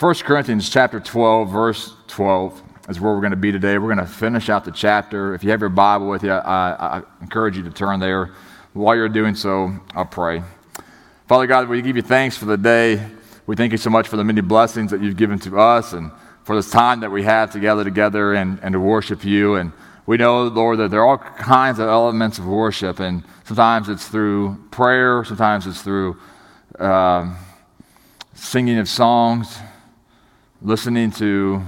1 Corinthians chapter 12, verse 12 is where we're going to be today. We're going to finish out the chapter. If you have your Bible with you, I, I encourage you to turn there. While you're doing so, I'll pray. Father God, we give you thanks for the day. We thank you so much for the many blessings that you've given to us and for this time that we have together together and, and to worship you. And we know, Lord, that there are all kinds of elements of worship, and sometimes it's through prayer, sometimes it's through um, singing of songs, listening to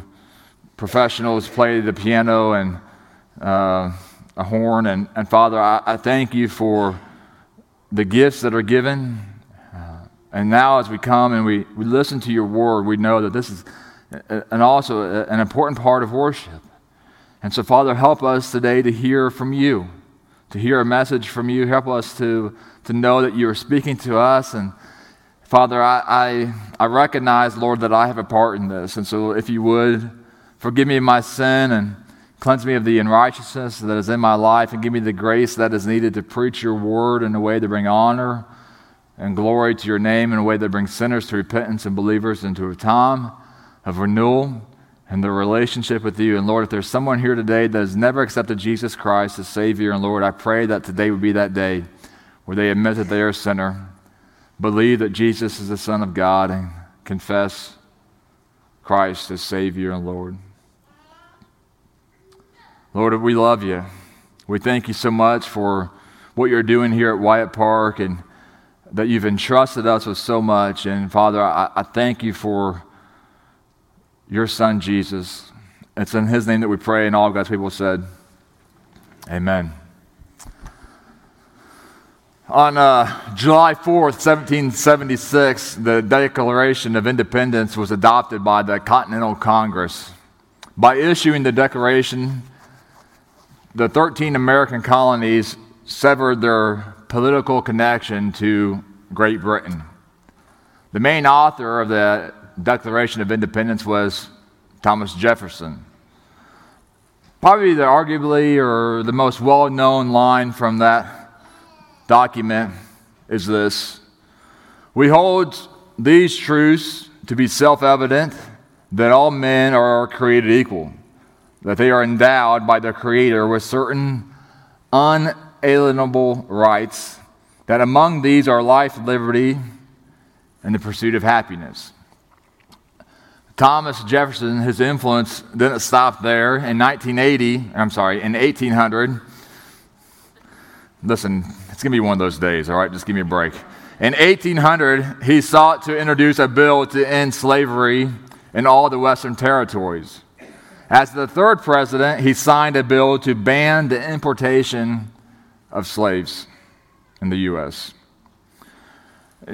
professionals play the piano and uh, a horn. And, and Father, I, I, thank you for the gifts that are given. Uh, and now, as we come and we, we listen to your word, we know that this is and also an important part of worship. And so, Father, help us today to hear from you, to hear a message from you. Help us to, to know that you are speaking to us. And Father, I, I, I recognize, Lord, that I have a part in this. And so, if you would, forgive me of my sin and cleanse me of the unrighteousness that is in my life and give me the grace that is needed to preach your word in a way to bring honor and glory to your name in a way that brings sinners to repentance and believers into a time of renewal and the relationship with you. And Lord, if there's someone here today that has never accepted Jesus Christ as Savior and Lord, I pray that today would be that day where they admit that they are a sinner, believe that Jesus is the Son of God, and confess Christ as Savior and Lord. Lord, we love you. We thank you so much for what you're doing here at Wyatt Park and that you've entrusted us with so much. And Father, I, I thank you for your son Jesus. It's in his name that we pray, and all God's people said, Amen. On uh, July 4th, 1776, the Declaration of Independence was adopted by the Continental Congress. By issuing the Declaration, the 13 American colonies severed their political connection to Great Britain. The main author of the Declaration of Independence was Thomas Jefferson. Probably the arguably or the most well known line from that document is this We hold these truths to be self evident that all men are created equal, that they are endowed by their Creator with certain unalienable rights, that among these are life, liberty, and the pursuit of happiness. Thomas Jefferson, his influence didn't stop there. In 1980, I'm sorry, in 1800, listen, it's going to be one of those days, all right? Just give me a break. In 1800, he sought to introduce a bill to end slavery in all the Western territories. As the third president, he signed a bill to ban the importation of slaves in the U.S.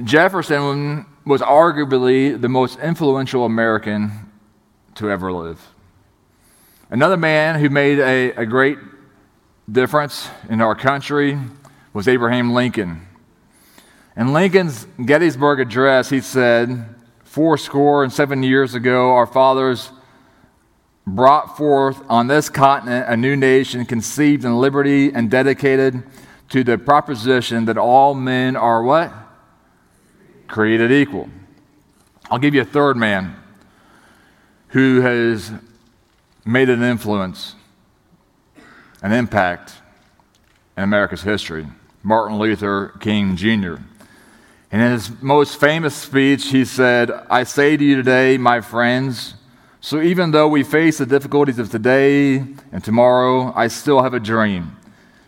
Jefferson was arguably the most influential American to ever live. Another man who made a, a great difference in our country was Abraham Lincoln. In Lincoln's Gettysburg Address, he said, Four score and seven years ago, our fathers brought forth on this continent a new nation conceived in liberty and dedicated to the proposition that all men are what? created equal. I'll give you a third man who has made an influence, an impact in America's history Martin Luther King Jr. And In his most famous speech, he said, I say to you today, my friends, so even though we face the difficulties of today and tomorrow, I still have a dream.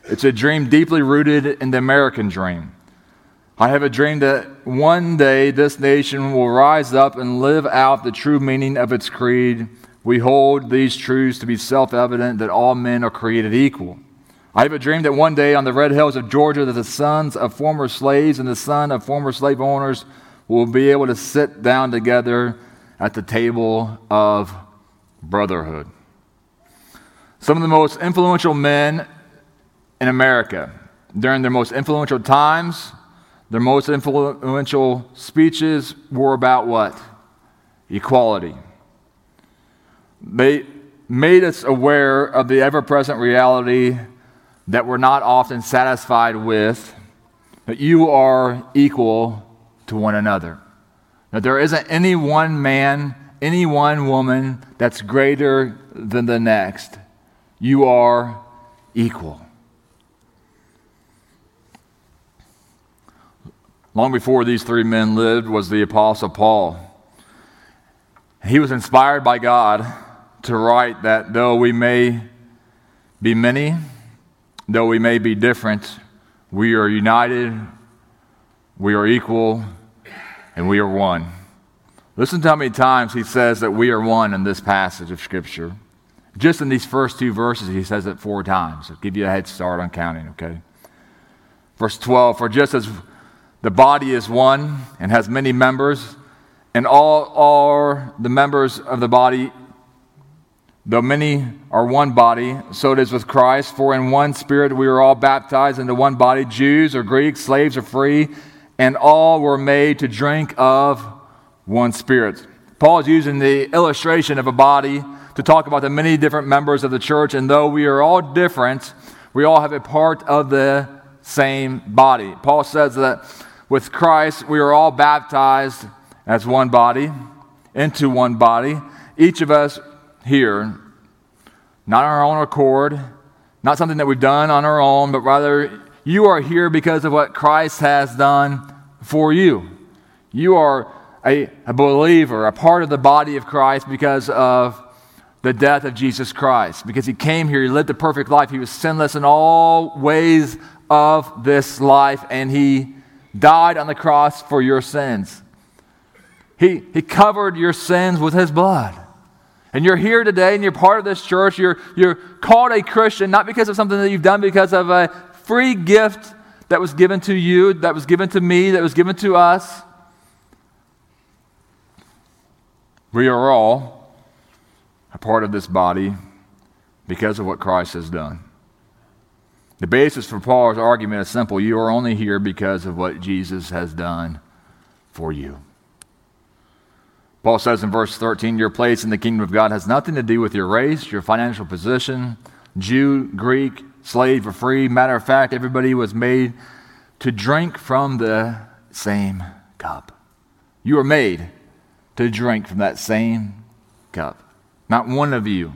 It's a dream deeply rooted in the American dream. I have a dream that one day this nation will rise up and live out the true meaning of its creed. We hold these truths to be self evident that all men are created equal. I have a dream that one day on the red hills of Georgia that the sons of former slaves and the son of former slave owners will be able to sit down together at the table of brotherhood. Some of the most influential men in America during their most influential times their most influential speeches were about what? Equality. They made us aware of the ever present reality that we're not often satisfied with, that you are equal to one another. That there isn't any one man any one woman that's greater than the next. You are equal. Long before these three men lived was the Apostle Paul. He was inspired by God to write that though we may be many, though we may be different, we are united, we are equal, and we are one. Listen to how many times he says that we are one in this passage of Scripture. Just in these first two verses, he says it four times. I'll give you a head start on counting, okay? Verse 12 For just as the body is one and has many members, and all are the members of the body, though many are one body, so it is with Christ. For in one spirit we are all baptized into one body, Jews or Greeks, slaves or free, and all were made to drink of one spirit. Paul is using the illustration of a body to talk about the many different members of the church, and though we are all different, we all have a part of the same body. Paul says that with Christ, we are all baptized as one body, into one body. Each of us here, not on our own accord, not something that we've done on our own, but rather you are here because of what Christ has done for you. You are a, a believer, a part of the body of Christ because of the death of Jesus Christ. Because he came here, he lived a perfect life, he was sinless in all ways of this life, and he died on the cross for your sins. He, he covered your sins with his blood. And you're here today and you're part of this church. You're, you're called a Christian not because of something that you've done, because of a free gift that was given to you, that was given to me, that was given to us. We are all a part of this body because of what Christ has done. The basis for Paul's argument is simple you are only here because of what Jesus has done for you. Paul says in verse 13, Your place in the kingdom of God has nothing to do with your race, your financial position, Jew, Greek, slave, or free. Matter of fact, everybody was made to drink from the same cup. You are made to drink from that same cup. Not one of you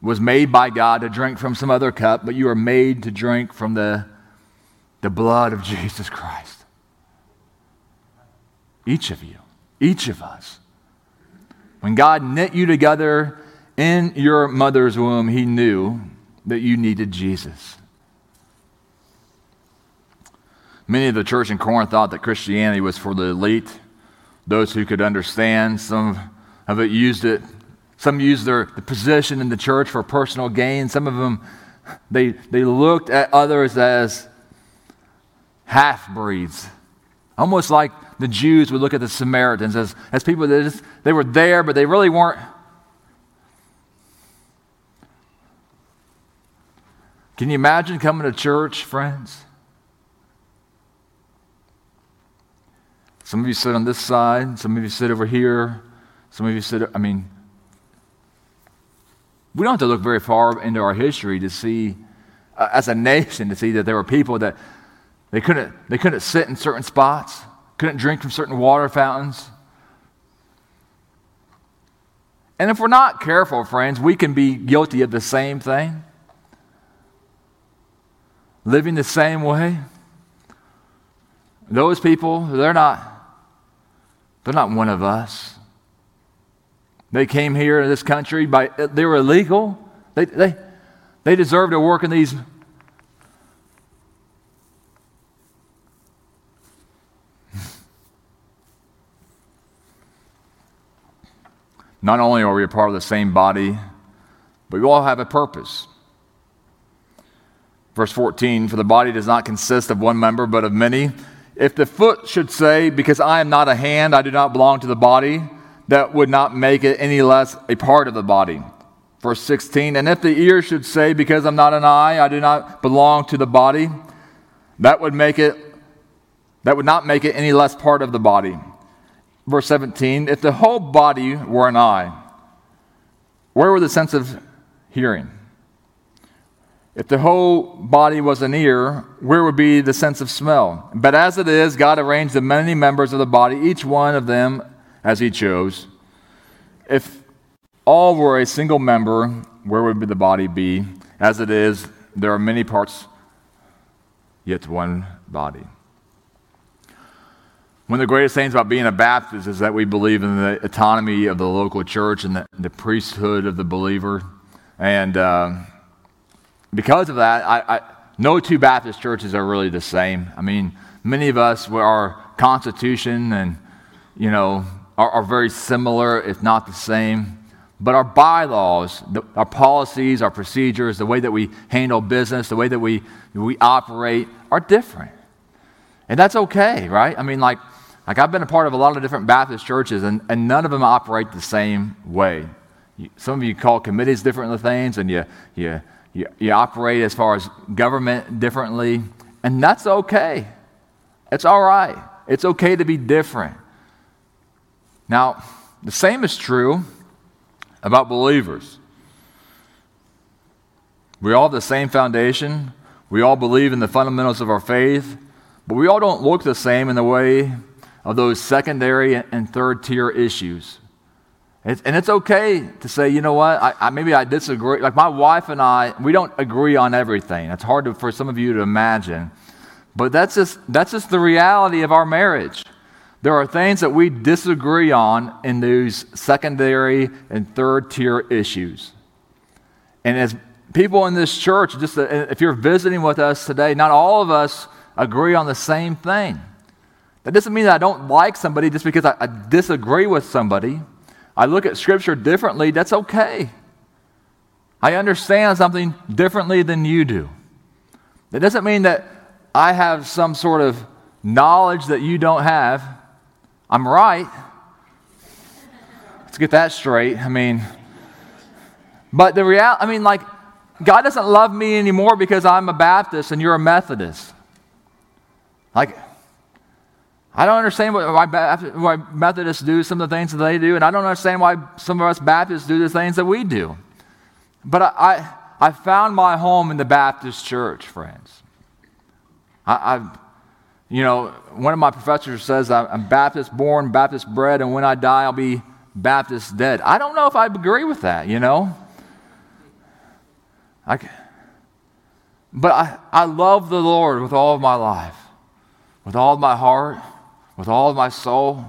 was made by God to drink from some other cup, but you are made to drink from the, the blood of Jesus Christ. Each of you, each of us. When God knit you together in your mother's womb, He knew that you needed Jesus. Many of the church in Corinth thought that Christianity was for the elite, those who could understand. Some of it used it some used their the position in the church for personal gain. Some of them, they, they looked at others as half breeds. Almost like the Jews would look at the Samaritans as, as people that just, they were there, but they really weren't. Can you imagine coming to church, friends? Some of you sit on this side, some of you sit over here, some of you sit, I mean, we don't have to look very far into our history to see, uh, as a nation, to see that there were people that they couldn't, they couldn't sit in certain spots, couldn't drink from certain water fountains. And if we're not careful, friends, we can be guilty of the same thing. Living the same way. Those people, they're not, they're not one of us. They came here to this country by they were illegal. They they they deserve to work in these Not only are we a part of the same body, but we all have a purpose. Verse 14 For the body does not consist of one member, but of many. If the foot should say, Because I am not a hand, I do not belong to the body, that would not make it any less a part of the body. Verse 16, and if the ear should say, Because I'm not an eye, I do not belong to the body, that would make it that would not make it any less part of the body. Verse 17, if the whole body were an eye, where would the sense of hearing? If the whole body was an ear, where would be the sense of smell? But as it is, God arranged the many members of the body, each one of them as he chose. if all were a single member, where would the body be? As it is, there are many parts, yet one body. One of the greatest things about being a Baptist is that we believe in the autonomy of the local church and the, the priesthood of the believer. And uh, because of that, I, I, no two Baptist churches are really the same. I mean, many of us, our constitution and, you know, are, are very similar, if not the same. But our bylaws, the, our policies, our procedures, the way that we handle business, the way that we, we operate are different. And that's okay, right? I mean, like, like I've been a part of a lot of different Baptist churches, and, and none of them operate the same way. You, some of you call committees different things, and you, you, you, you operate as far as government differently, and that's okay. It's all right. It's okay to be different. Now, the same is true about believers. We all have the same foundation. We all believe in the fundamentals of our faith, but we all don't look the same in the way of those secondary and third tier issues. It's, and it's okay to say, you know what, I, I, maybe I disagree. Like my wife and I, we don't agree on everything. It's hard to, for some of you to imagine. But that's just, that's just the reality of our marriage. There are things that we disagree on in those secondary and third tier issues. And as people in this church, just uh, if you're visiting with us today, not all of us agree on the same thing. That doesn't mean that I don't like somebody just because I, I disagree with somebody. I look at Scripture differently. That's okay. I understand something differently than you do. That doesn't mean that I have some sort of knowledge that you don't have. I'm right. Let's get that straight. I mean, but the reality, I mean, like, God doesn't love me anymore because I'm a Baptist and you're a Methodist. Like, I don't understand why, why Methodists do some of the things that they do, and I don't understand why some of us Baptists do the things that we do. But I, I, I found my home in the Baptist church, friends. I, I've, you know, one of my professors says I'm Baptist born, Baptist bred, and when I die, I'll be Baptist dead. I don't know if I agree with that, you know? I, but I, I love the Lord with all of my life, with all of my heart, with all of my soul.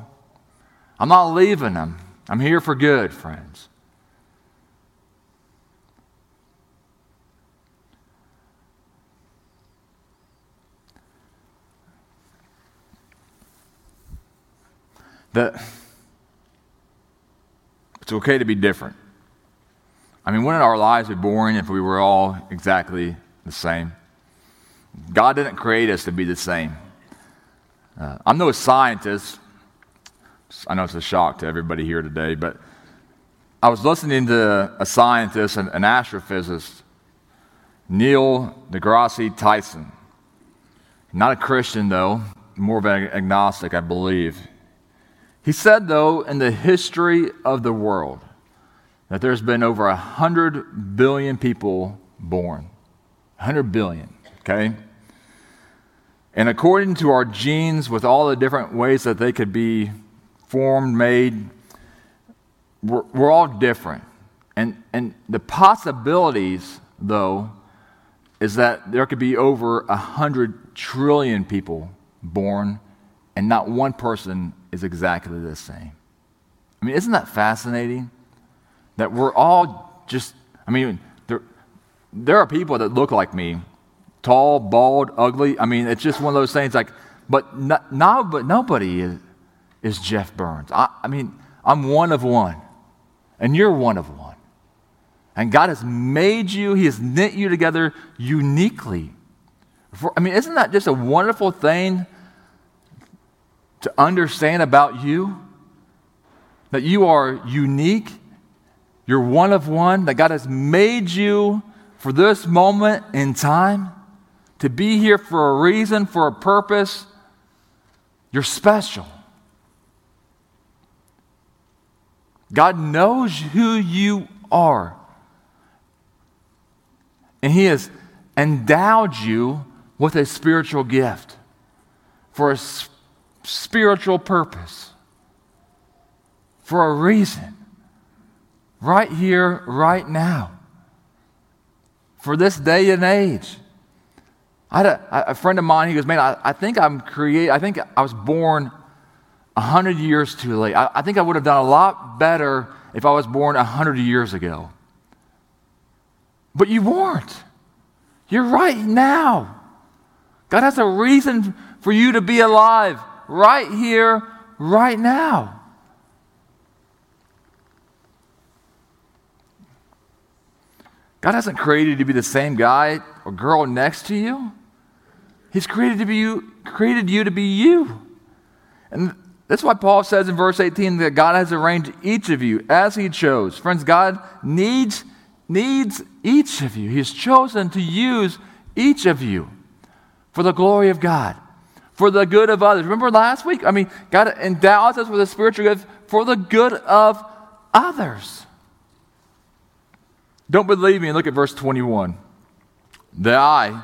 I'm not leaving them. I'm here for good, friends. that it's okay to be different. I mean, wouldn't our lives be boring if we were all exactly the same? God didn't create us to be the same. Uh, I'm no scientist. I know it's a shock to everybody here today, but I was listening to a scientist, an, an astrophysicist, Neil deGrasse Tyson. Not a Christian, though, more of an agnostic, I believe. He said, though, in the history of the world, that there's been over 100 billion people born. 100 billion, okay? And according to our genes, with all the different ways that they could be formed, made, we're, we're all different. And, and the possibilities, though, is that there could be over 100 trillion people born, and not one person is exactly the same. I mean, isn't that fascinating? That we're all just, I mean, there, there are people that look like me tall, bald, ugly. I mean, it's just one of those things like, but no, but nobody is, is Jeff Burns. I, I mean, I'm one of one, and you're one of one. And God has made you, He has knit you together uniquely. For, I mean, isn't that just a wonderful thing to understand about you that you are unique, you're one of one, that God has made you for this moment in time to be here for a reason, for a purpose. You're special. God knows who you are. And He has endowed you with a spiritual gift for a spiritual purpose for a reason. right here, right now, for this day and age. I had a, a friend of mine, he goes, Man, I, I think I'm create. I think I was born 100 years too late. I, I think I would have done a lot better if I was born 100 years ago. But you weren't. You're right now. God has a reason for you to be alive right here, right now. God hasn't created you to be the same guy or girl next to you. He's created, to be you, created you to be you. And that's why Paul says in verse 18 that God has arranged each of you as he chose. Friends, God needs, needs each of you. He has chosen to use each of you for the glory of God, for the good of others. Remember last week? I mean, God endows us with a spiritual gift for the good of others. Don't believe me and look at verse 21. The eye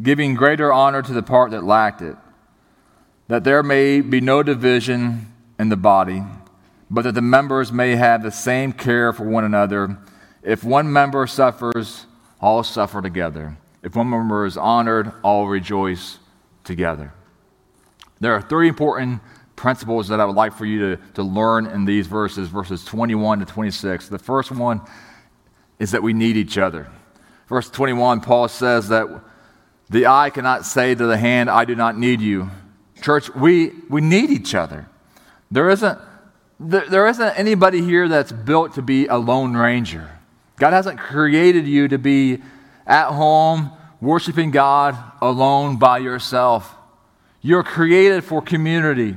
giving greater honor to the part that lacked it, that there may be no division in the body, but that the members may have the same care for one another. If one member suffers, all suffer together. If one member is honored, all rejoice together. There are three important principles that I would like for you to, to learn in these verses, verses 21 to 26. The first one is that we need each other. Verse 21, Paul says that the eye cannot say to the hand, I do not need you. Church, we, we need each other. There isn't, there, there isn't anybody here that's built to be a lone ranger. God hasn't created you to be at home worshiping God alone by yourself. You're created for community.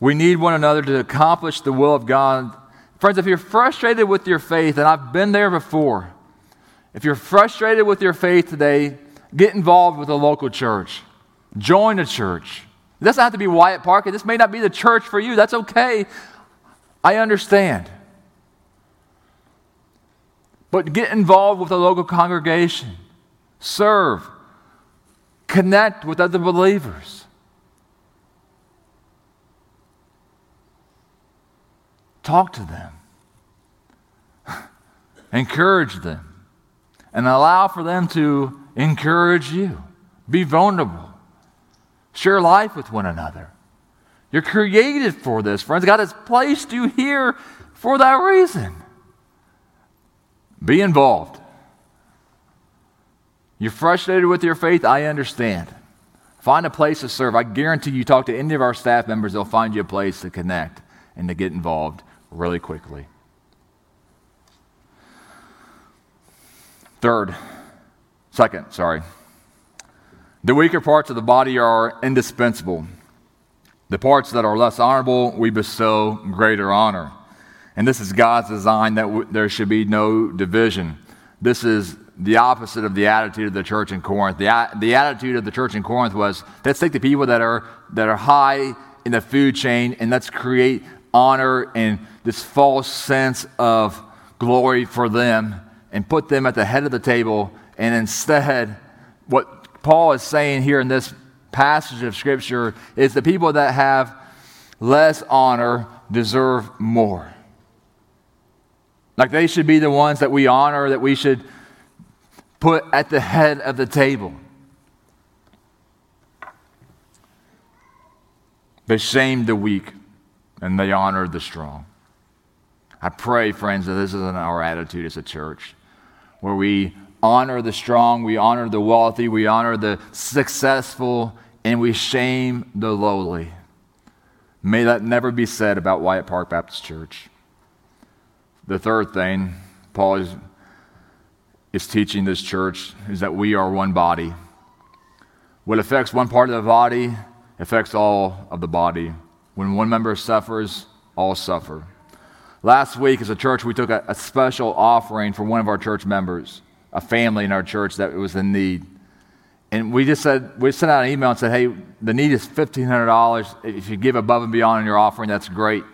We need one another to accomplish the will of God. Friends, if you're frustrated with your faith, and I've been there before, if you're frustrated with your faith today, get involved with a local church. Join a church. It doesn't have to be Wyatt Park. This may not be the church for you. That's okay. I understand. But get involved with a local congregation. Serve. Connect with other believers. Talk to them, encourage them, and allow for them to encourage you. Be vulnerable, share life with one another. You're created for this, friends. God has placed you here for that reason. Be involved. You're frustrated with your faith, I understand. Find a place to serve. I guarantee you talk to any of our staff members, they'll find you a place to connect and to get involved really quickly. Third, second, sorry. The weaker parts of the body are indispensable. The parts that are less honorable, we bestow greater honor. And this is God's design that w- there should be no division. This is the opposite of the attitude of the church in Corinth. The, the attitude of the church in Corinth was let's take the people that are, that are high in the food chain and let's create honor and this false sense of glory for them and put them at the head of the table. And instead, what Paul is saying here in this passage of Scripture is the people that have less honor deserve more. Like they should be the ones that we honor, that we should put at the head of the table. They shame the weak and they honor the strong. I pray, friends, that this isn't our attitude as a church, where we honor the strong, we honor the wealthy, we honor the successful, and we shame the lowly. May that never be said about Wyatt Park Baptist Church. The third thing Paul is, is teaching this church is that we are one body. What affects one part of the body affects all of the body. When one member suffers, all suffer. Last week, as a church, we took a, a special offering for one of our church members, a family in our church that was in need. And we just said, we sent out an email and said, hey, the need is $1,500. If you give above and beyond in your offering, that's great.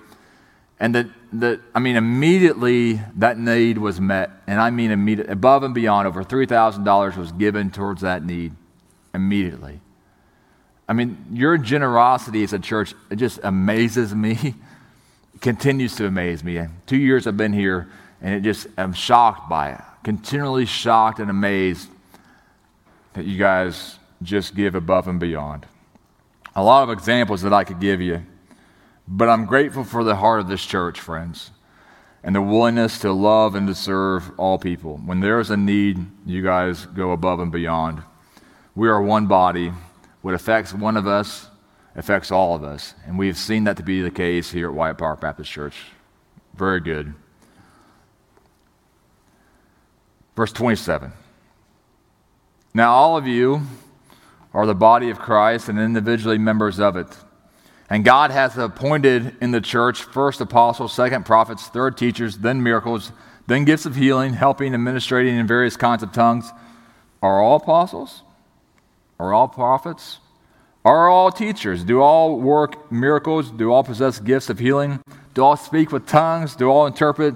And that, that, I mean, immediately that need was met. And I mean, immediately, above and beyond, over $3,000 was given towards that need immediately. I mean, your generosity as a church, it just amazes me. Continues to amaze me. Two years I've been here, and it just, I'm shocked by it. Continually shocked and amazed that you guys just give above and beyond. A lot of examples that I could give you, but I'm grateful for the heart of this church, friends, and the willingness to love and to serve all people. When there's a need, you guys go above and beyond. We are one body what affects one of us affects all of us. And we've seen that to be the case here at Wyatt Park Baptist Church. Very good. Verse 27. Now, all of you are the body of Christ and individually members of it. And God has appointed in the church first apostles, second prophets, third teachers, then miracles, then gifts of healing, helping, administrating in various kinds of tongues. Are all apostles? Are all prophets? Are all teachers? Do all work miracles? Do all possess gifts of healing? Do all speak with tongues? Do all interpret?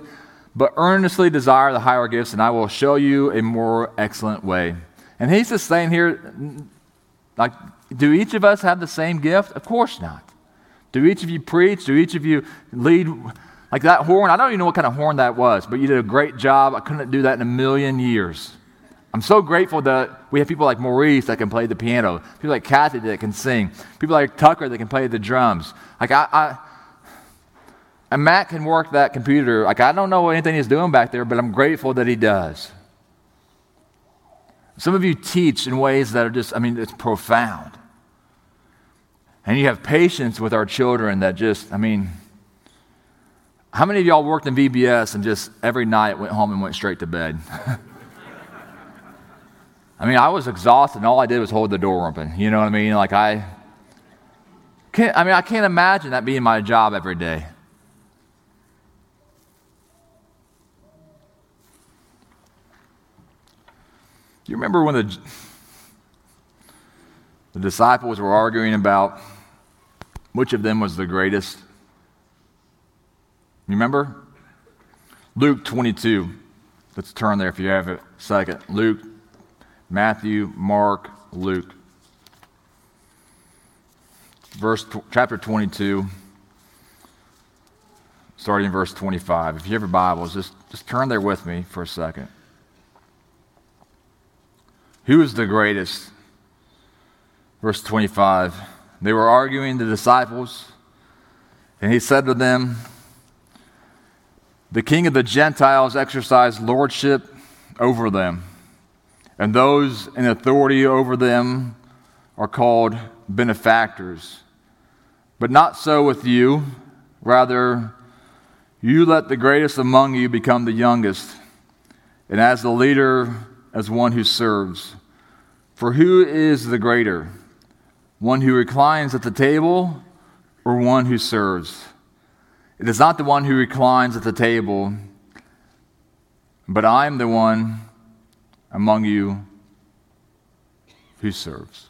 But earnestly desire the higher gifts, and I will show you a more excellent way. And he's just saying here, like, do each of us have the same gift? Of course not. Do each of you preach? Do each of you lead? Like that horn, I don't even know what kind of horn that was, but you did a great job. I couldn't do that in a million years. I'm so grateful that we have people like Maurice that can play the piano, people like Kathy that can sing, people like Tucker that can play the drums. Like I, I and Matt can work that computer. Like I don't know anything he's doing back there, but I'm grateful that he does. Some of you teach in ways that are just, I mean, it's profound. And you have patience with our children that just, I mean, how many of y'all worked in VBS and just every night went home and went straight to bed? I mean, I was exhausted, and all I did was hold the door open. You know what I mean? Like, I can't, I mean, I can't imagine that being my job every day. You remember when the, the disciples were arguing about which of them was the greatest? You remember? Luke 22. Let's turn there if you have a second. Luke Matthew, Mark, Luke. Verse chapter 22, starting in verse 25. If you have your Bibles, just, just turn there with me for a second. Who is the greatest? Verse 25. They were arguing, the disciples, and he said to them, The king of the Gentiles exercised lordship over them and those in authority over them are called benefactors. But not so with you. Rather, you let the greatest among you become the youngest, and as the leader, as one who serves. For who is the greater? One who reclines at the table or one who serves? It is not the one who reclines at the table, but I am the one among you who serves.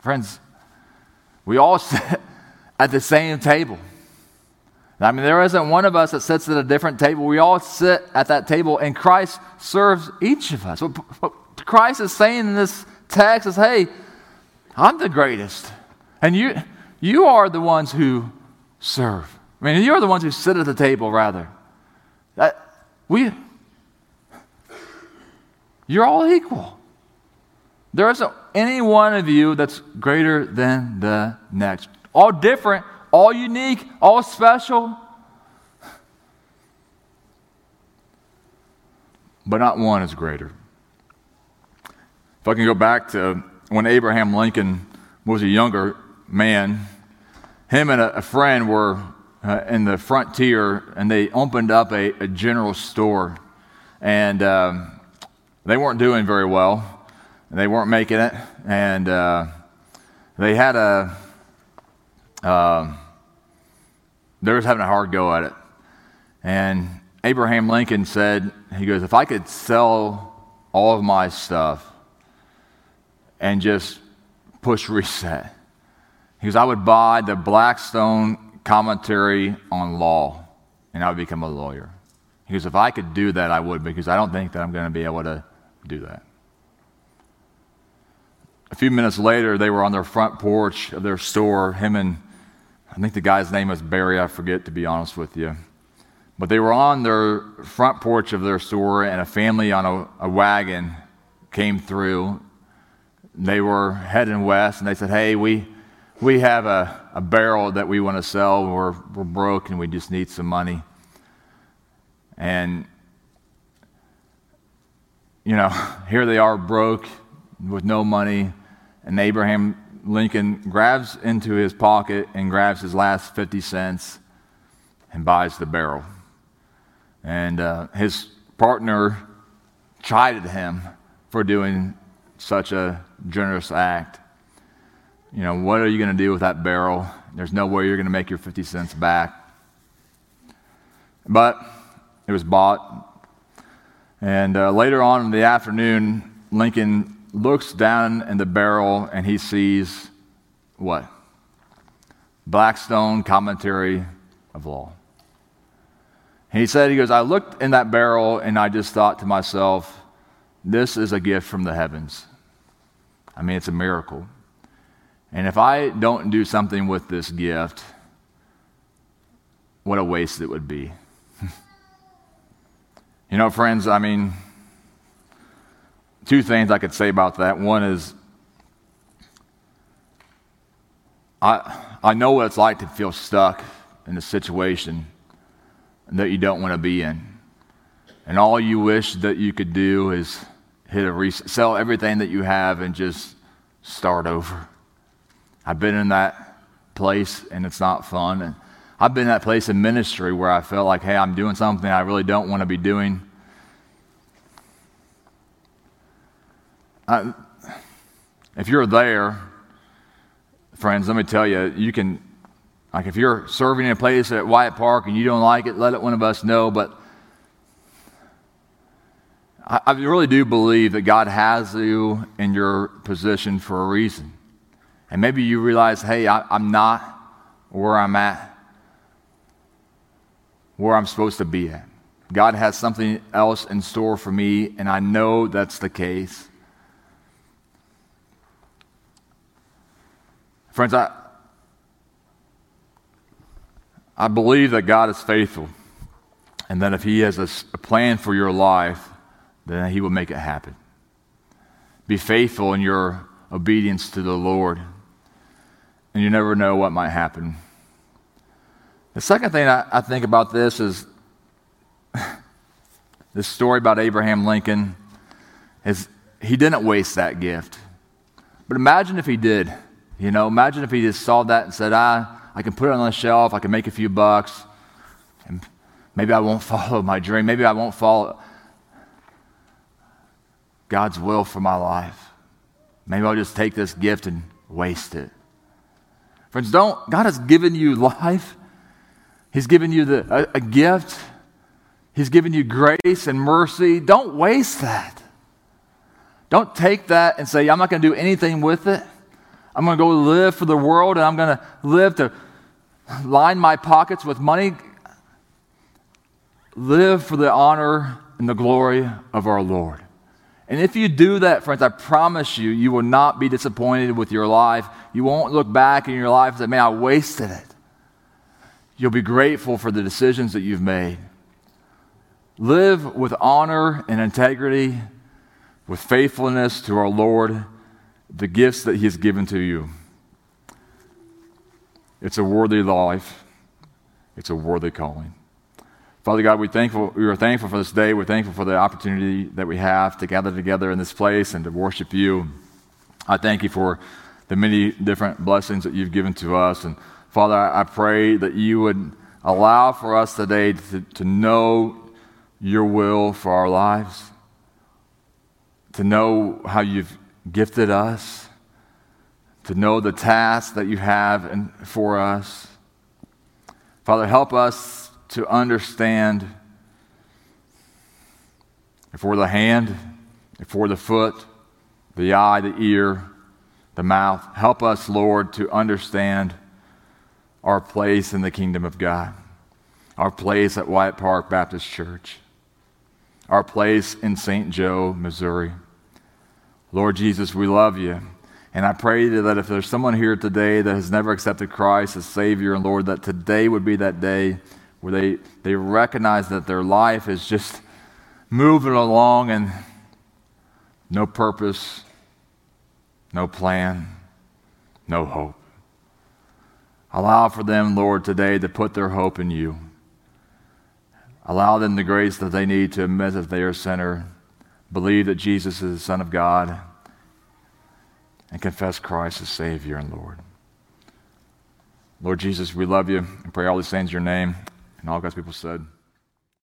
Friends, we all sit at the same table. I mean, there isn't one of us that sits at a different table. We all sit at that table, and Christ serves each of us. What Christ is saying in this text is, hey, I'm the greatest. And you, you are the ones who serve. I mean, you're the ones who sit at the table, rather. That, we, you're all equal. There isn't any one of you that's greater than the next. All different, all unique, all special. But not one is greater. If I can go back to when Abraham Lincoln was a younger man, him and a, friend were uh, in the frontier and they opened up a, a general store. And um, they weren't doing very well. They weren't making it, and uh, they had a. Uh, they were having a hard go at it. And Abraham Lincoln said, he goes, if I could sell all of my stuff and just push reset, he goes, I would buy the Blackstone commentary on law and I would become a lawyer. He goes, if I could do that, I would because I don't think that I'm going to be able to do that. A few minutes later, they were on their front porch of their store, him and I think the guy's name was Barry, I forget to be honest with you. But they were on their front porch of their store, and a family on a, a wagon came through. They were heading west, and they said, Hey, we, we have a, a barrel that we want to sell. We're, we're broke, and we just need some money. And, you know, here they are broke with no money, and Abraham Lincoln grabs into his pocket and grabs his last 50 cents and buys the barrel. And uh, his partner chided him for doing such a generous act. You know, what are you going to do with that barrel? There's no way you're going to make your 50 cents back. But it was bought. And uh, later on in the afternoon, Lincoln looks down in the barrel and he sees what? Blackstone Commentary of Law. he said, he goes, I looked in that barrel and I just thought to myself, this is a gift from the heavens. I mean, it's a miracle. And if I don't do something with this gift, what a waste it would be. you know, friends, I mean, two things I could say about that. One is, I, I know what it's like to feel stuck in a situation that you don't want to be in. And all you wish that you could do is hit a sell everything that you have and just start over. I've been in that place and it's not fun. And I've been in that place in ministry where I felt like, hey, I'm doing something I really don't want to be doing. I, if you're there, friends, let me tell you, you can, like, if you're serving in a place at Wyatt Park and you don't like it, let one of us know. But I, I really do believe that God has you in your position for a reason. And maybe you realize, hey, I, I'm not where I'm at, where I'm supposed to be at. God has something else in store for me, and I know that's the case. Friends, I, I believe that God is faithful and that if He has a, a plan for your life, then He will make it happen. Be faithful in your obedience to the Lord, and you never know what might happen. The second thing I, I think about this is this story about Abraham Lincoln is he didn't waste that gift. But imagine if he did. You know, imagine if he just saw that and said, ah, I can put it on the shelf, I can make a few bucks, and maybe I won't follow my dream. Maybe I won't follow God's will for my life. Maybe I'll just take this gift and waste it. Friends, don't, God has given you life. He's given you the, a, a gift. He's given you grace and mercy. Don't waste that. Don't take that and say, I'm not going to do anything with it. I'm going to go live for the world and I'm going to live to line my pockets with money. Live for the honor and the glory of our Lord. And if you do that, friends, I promise you, you will not be disappointed with your life. You won't look back in your life and say, man, I wasted it. You'll be grateful for the decisions that you've made. Live with honor and integrity, with faithfulness to our Lord the gifts that He has given to you. It's a worthy life, it's a worthy calling. Father God, we, thankful, we are thankful for this day. We're thankful for the opportunity that we have to gather together in this place and to worship you. I thank you for the many different blessings that you've given to us. And Father, I pray that you would allow for us today to, to know your will for our lives, to know how you've gifted us, to know the task that you have and for us. Father, help us to understand if we're the hand, if we're the foot, the eye, the ear, the mouth. Help us, Lord, to understand our place in the kingdom of God, our place at Wyatt Park Baptist Church, our place in St. Joe, Missouri. Lord Jesus, we love you. And I pray that if there's someone here today that has never accepted Christ as Savior and Lord, that today would be that day where they, they recognize that their life is just moving along and no purpose, no plan, no hope. Allow for them, Lord, today to put their hope in you. Allow them the grace that they need to admit that they are sinner, believe that Jesus is the Son of God, and confess Christ as Savior and Lord. Lord Jesus, we love you and pray all these things in your name. And all God's people said,